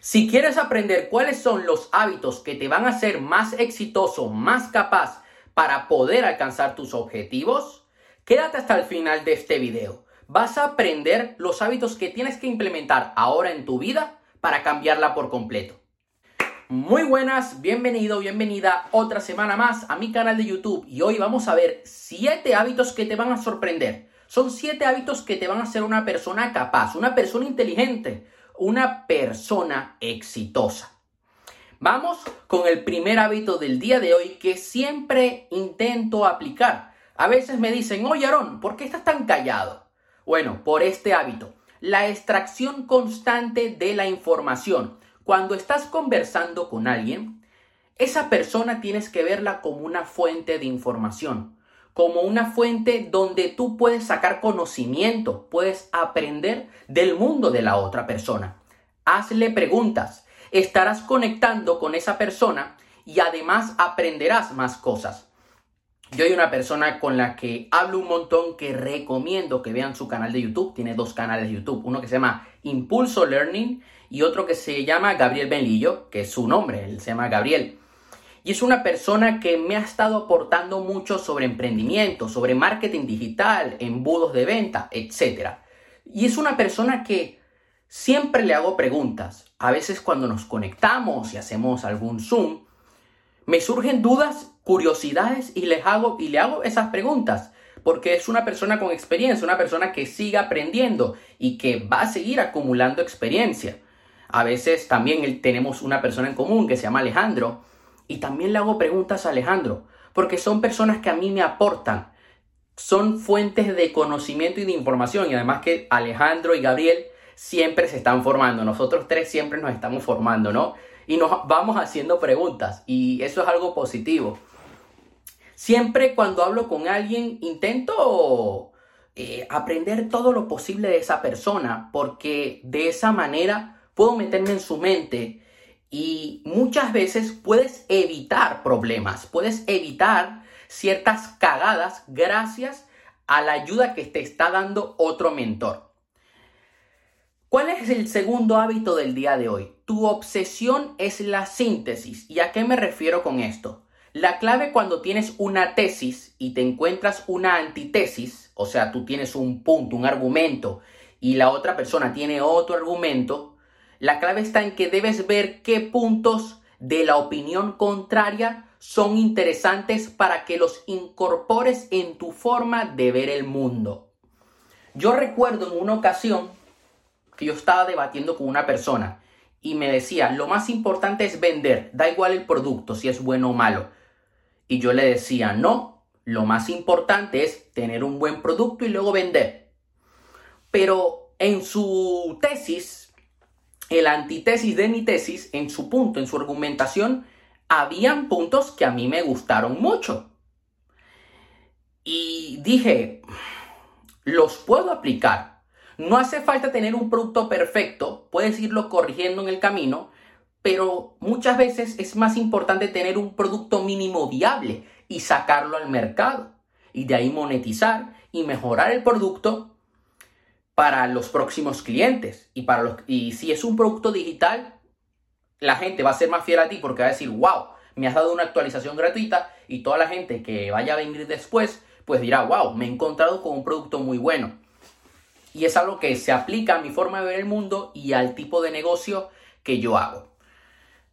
Si quieres aprender cuáles son los hábitos que te van a hacer más exitoso, más capaz para poder alcanzar tus objetivos, quédate hasta el final de este video. Vas a aprender los hábitos que tienes que implementar ahora en tu vida para cambiarla por completo. Muy buenas, bienvenido, bienvenida otra semana más a mi canal de YouTube y hoy vamos a ver 7 hábitos que te van a sorprender. Son 7 hábitos que te van a hacer una persona capaz, una persona inteligente, una persona exitosa. Vamos con el primer hábito del día de hoy que siempre intento aplicar. A veces me dicen, oye Aaron, ¿por qué estás tan callado? Bueno, por este hábito, la extracción constante de la información. Cuando estás conversando con alguien, esa persona tienes que verla como una fuente de información, como una fuente donde tú puedes sacar conocimiento, puedes aprender del mundo de la otra persona. Hazle preguntas, estarás conectando con esa persona y además aprenderás más cosas. Yo hay una persona con la que hablo un montón que recomiendo que vean su canal de YouTube. Tiene dos canales de YouTube. Uno que se llama Impulso Learning y otro que se llama Gabriel Benlillo, que es su nombre. Él se llama Gabriel. Y es una persona que me ha estado aportando mucho sobre emprendimiento, sobre marketing digital, embudos de venta, etc. Y es una persona que siempre le hago preguntas. A veces cuando nos conectamos y hacemos algún Zoom, me surgen dudas, curiosidades y les hago y le hago esas preguntas porque es una persona con experiencia, una persona que sigue aprendiendo y que va a seguir acumulando experiencia. A veces también tenemos una persona en común que se llama Alejandro y también le hago preguntas a Alejandro, porque son personas que a mí me aportan, son fuentes de conocimiento y de información, y además que Alejandro y Gabriel siempre se están formando, nosotros tres siempre nos estamos formando, ¿no? Y nos vamos haciendo preguntas, y eso es algo positivo. Siempre cuando hablo con alguien intento eh, aprender todo lo posible de esa persona, porque de esa manera puedo meterme en su mente y muchas veces puedes evitar problemas, puedes evitar ciertas cagadas gracias a la ayuda que te está dando otro mentor. ¿Cuál es el segundo hábito del día de hoy? Tu obsesión es la síntesis. ¿Y a qué me refiero con esto? La clave cuando tienes una tesis y te encuentras una antitesis, o sea, tú tienes un punto, un argumento, y la otra persona tiene otro argumento, la clave está en que debes ver qué puntos de la opinión contraria son interesantes para que los incorpores en tu forma de ver el mundo. Yo recuerdo en una ocasión que yo estaba debatiendo con una persona y me decía, lo más importante es vender, da igual el producto, si es bueno o malo. Y yo le decía, no, lo más importante es tener un buen producto y luego vender. Pero en su tesis, el antítesis de mi tesis, en su punto, en su argumentación, habían puntos que a mí me gustaron mucho. Y dije, los puedo aplicar. No hace falta tener un producto perfecto, puedes irlo corrigiendo en el camino, pero muchas veces es más importante tener un producto mínimo viable y sacarlo al mercado. Y de ahí monetizar y mejorar el producto para los próximos clientes. Y, para los, y si es un producto digital, la gente va a ser más fiel a ti porque va a decir, wow, me has dado una actualización gratuita y toda la gente que vaya a venir después, pues dirá, wow, me he encontrado con un producto muy bueno. Y es algo que se aplica a mi forma de ver el mundo y al tipo de negocio que yo hago.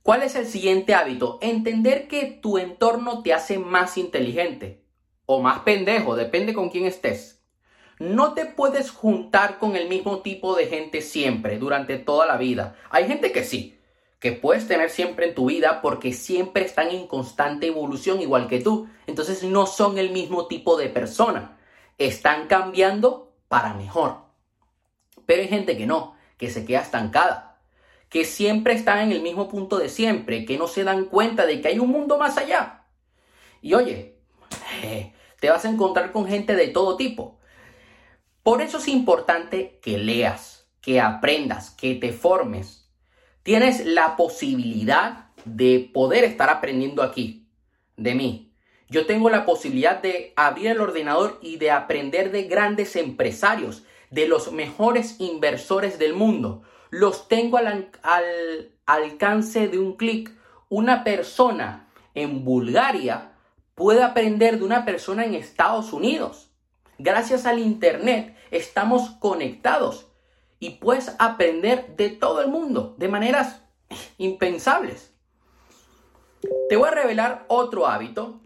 ¿Cuál es el siguiente hábito? Entender que tu entorno te hace más inteligente o más pendejo, depende con quién estés. No te puedes juntar con el mismo tipo de gente siempre, durante toda la vida. Hay gente que sí, que puedes tener siempre en tu vida porque siempre están en constante evolución igual que tú. Entonces no son el mismo tipo de persona. Están cambiando para mejor. Pero hay gente que no, que se queda estancada, que siempre están en el mismo punto de siempre, que no se dan cuenta de que hay un mundo más allá. Y oye, te vas a encontrar con gente de todo tipo. Por eso es importante que leas, que aprendas, que te formes. Tienes la posibilidad de poder estar aprendiendo aquí, de mí. Yo tengo la posibilidad de abrir el ordenador y de aprender de grandes empresarios, de los mejores inversores del mundo. los tengo al, al alcance de un clic. Una persona en Bulgaria puede aprender de una persona en Estados Unidos. Gracias al Internet estamos conectados y puedes aprender de todo el mundo de maneras impensables. Te voy a revelar otro hábito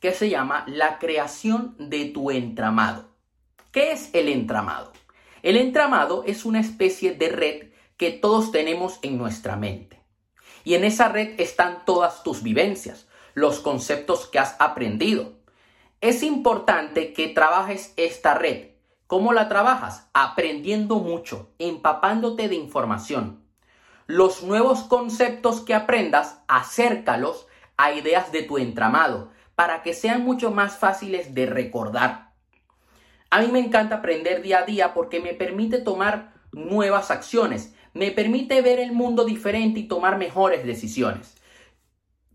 que se llama la creación de tu entramado. ¿Qué es el entramado? El entramado es una especie de red que todos tenemos en nuestra mente. Y en esa red están todas tus vivencias, los conceptos que has aprendido. Es importante que trabajes esta red. ¿Cómo la trabajas? Aprendiendo mucho, empapándote de información. Los nuevos conceptos que aprendas, acércalos a ideas de tu entramado para que sean mucho más fáciles de recordar. A mí me encanta aprender día a día porque me permite tomar nuevas acciones, me permite ver el mundo diferente y tomar mejores decisiones.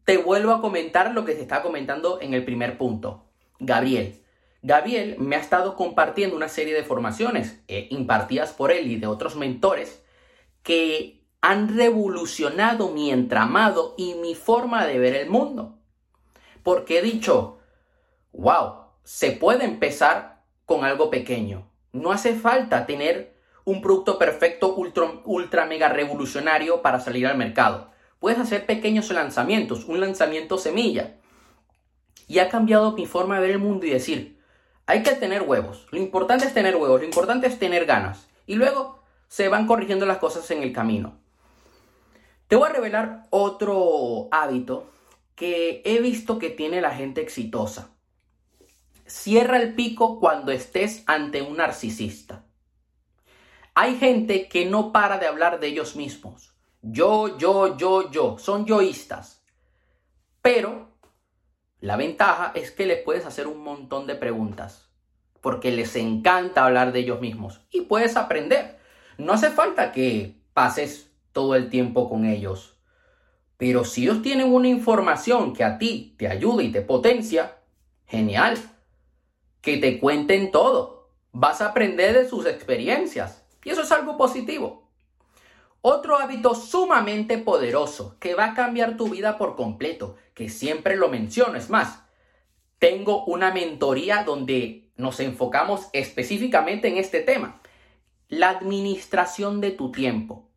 Te vuelvo a comentar lo que se está comentando en el primer punto. Gabriel. Gabriel me ha estado compartiendo una serie de formaciones eh, impartidas por él y de otros mentores que han revolucionado mi entramado y mi forma de ver el mundo. Porque he dicho, wow, se puede empezar con algo pequeño. No hace falta tener un producto perfecto ultra, ultra mega revolucionario para salir al mercado. Puedes hacer pequeños lanzamientos, un lanzamiento semilla. Y ha cambiado mi forma de ver el mundo y decir, hay que tener huevos. Lo importante es tener huevos, lo importante es tener ganas. Y luego se van corrigiendo las cosas en el camino. Te voy a revelar otro hábito que he visto que tiene la gente exitosa. Cierra el pico cuando estés ante un narcisista. Hay gente que no para de hablar de ellos mismos. Yo, yo, yo, yo. Son yoístas. Pero la ventaja es que les puedes hacer un montón de preguntas. Porque les encanta hablar de ellos mismos. Y puedes aprender. No hace falta que pases todo el tiempo con ellos. Pero si ellos tienen una información que a ti te ayuda y te potencia, genial. Que te cuenten todo. Vas a aprender de sus experiencias. Y eso es algo positivo. Otro hábito sumamente poderoso que va a cambiar tu vida por completo, que siempre lo menciono, es más, tengo una mentoría donde nos enfocamos específicamente en este tema, la administración de tu tiempo.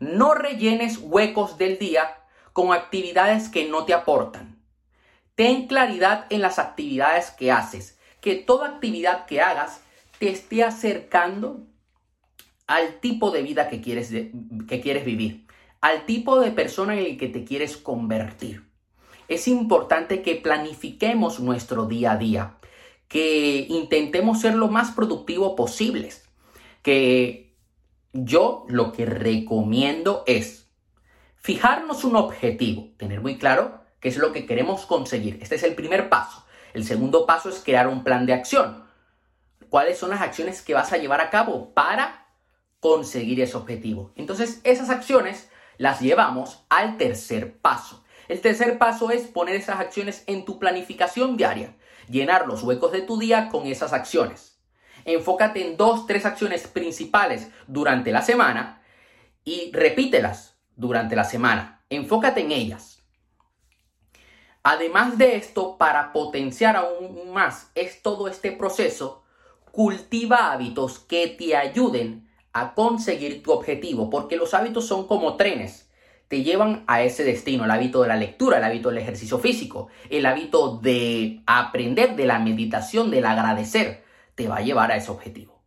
No rellenes huecos del día con actividades que no te aportan. Ten claridad en las actividades que haces, que toda actividad que hagas te esté acercando al tipo de vida que quieres, que quieres vivir, al tipo de persona en el que te quieres convertir. Es importante que planifiquemos nuestro día a día, que intentemos ser lo más productivo posibles, que yo lo que recomiendo es fijarnos un objetivo, tener muy claro qué es lo que queremos conseguir. Este es el primer paso. El segundo paso es crear un plan de acción. ¿Cuáles son las acciones que vas a llevar a cabo para conseguir ese objetivo. Entonces, esas acciones las llevamos al tercer paso. El tercer paso es poner esas acciones en tu planificación diaria, llenar los huecos de tu día con esas acciones. Enfócate en dos, tres acciones principales durante la semana y repítelas durante la semana. Enfócate en ellas. Además de esto, para potenciar aún más es todo este proceso, cultiva hábitos que te ayuden a conseguir tu objetivo, porque los hábitos son como trenes, te llevan a ese destino, el hábito de la lectura, el hábito del ejercicio físico, el hábito de aprender, de la meditación, del agradecer, te va a llevar a ese objetivo.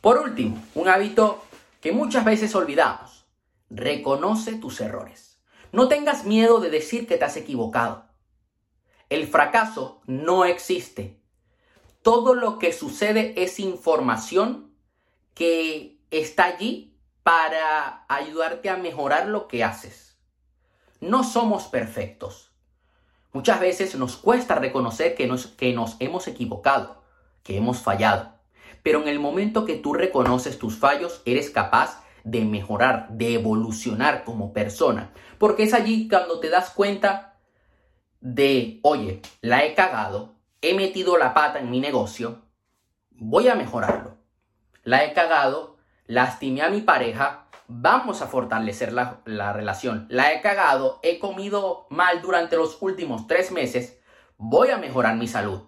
Por último, un hábito que muchas veces olvidamos, reconoce tus errores. No tengas miedo de decir que te has equivocado. El fracaso no existe. Todo lo que sucede es información que está allí para ayudarte a mejorar lo que haces. No somos perfectos. Muchas veces nos cuesta reconocer que nos, que nos hemos equivocado, que hemos fallado. Pero en el momento que tú reconoces tus fallos, eres capaz de mejorar, de evolucionar como persona. Porque es allí cuando te das cuenta de, oye, la he cagado, he metido la pata en mi negocio, voy a mejorarlo la he cagado, lastimé a mi pareja, vamos a fortalecer la, la, relación. La he cagado, he comido mal durante los últimos tres meses, voy a mejorar mi salud.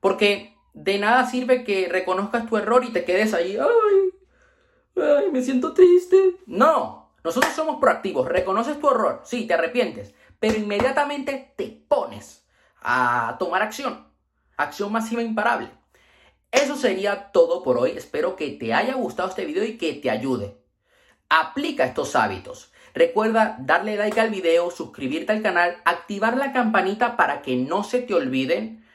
Porque de nada sirve que reconozcas tu error y te quedes ahí, ay, ay, me siento triste. No, nosotros somos proactivos, reconoces tu error, sí, te arrepientes, pero inmediatamente te pones a tomar acción, acción masiva imparable. Eso sería todo por hoy, espero que te haya gustado este video y que te ayude. Aplica estos hábitos. Recuerda darle like al video, suscribirte al canal, activar la campanita para que no se te olviden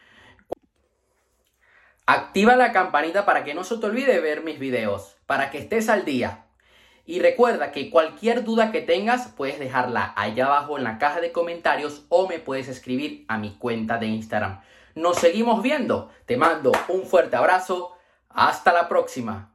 Activa la campanita para que no se te olvide ver mis videos, para que estés al día. Y recuerda que cualquier duda que tengas puedes dejarla allá abajo en la caja de comentarios o me puedes escribir a mi cuenta de Instagram. Nos seguimos viendo. Te mando un fuerte abrazo. Hasta la próxima.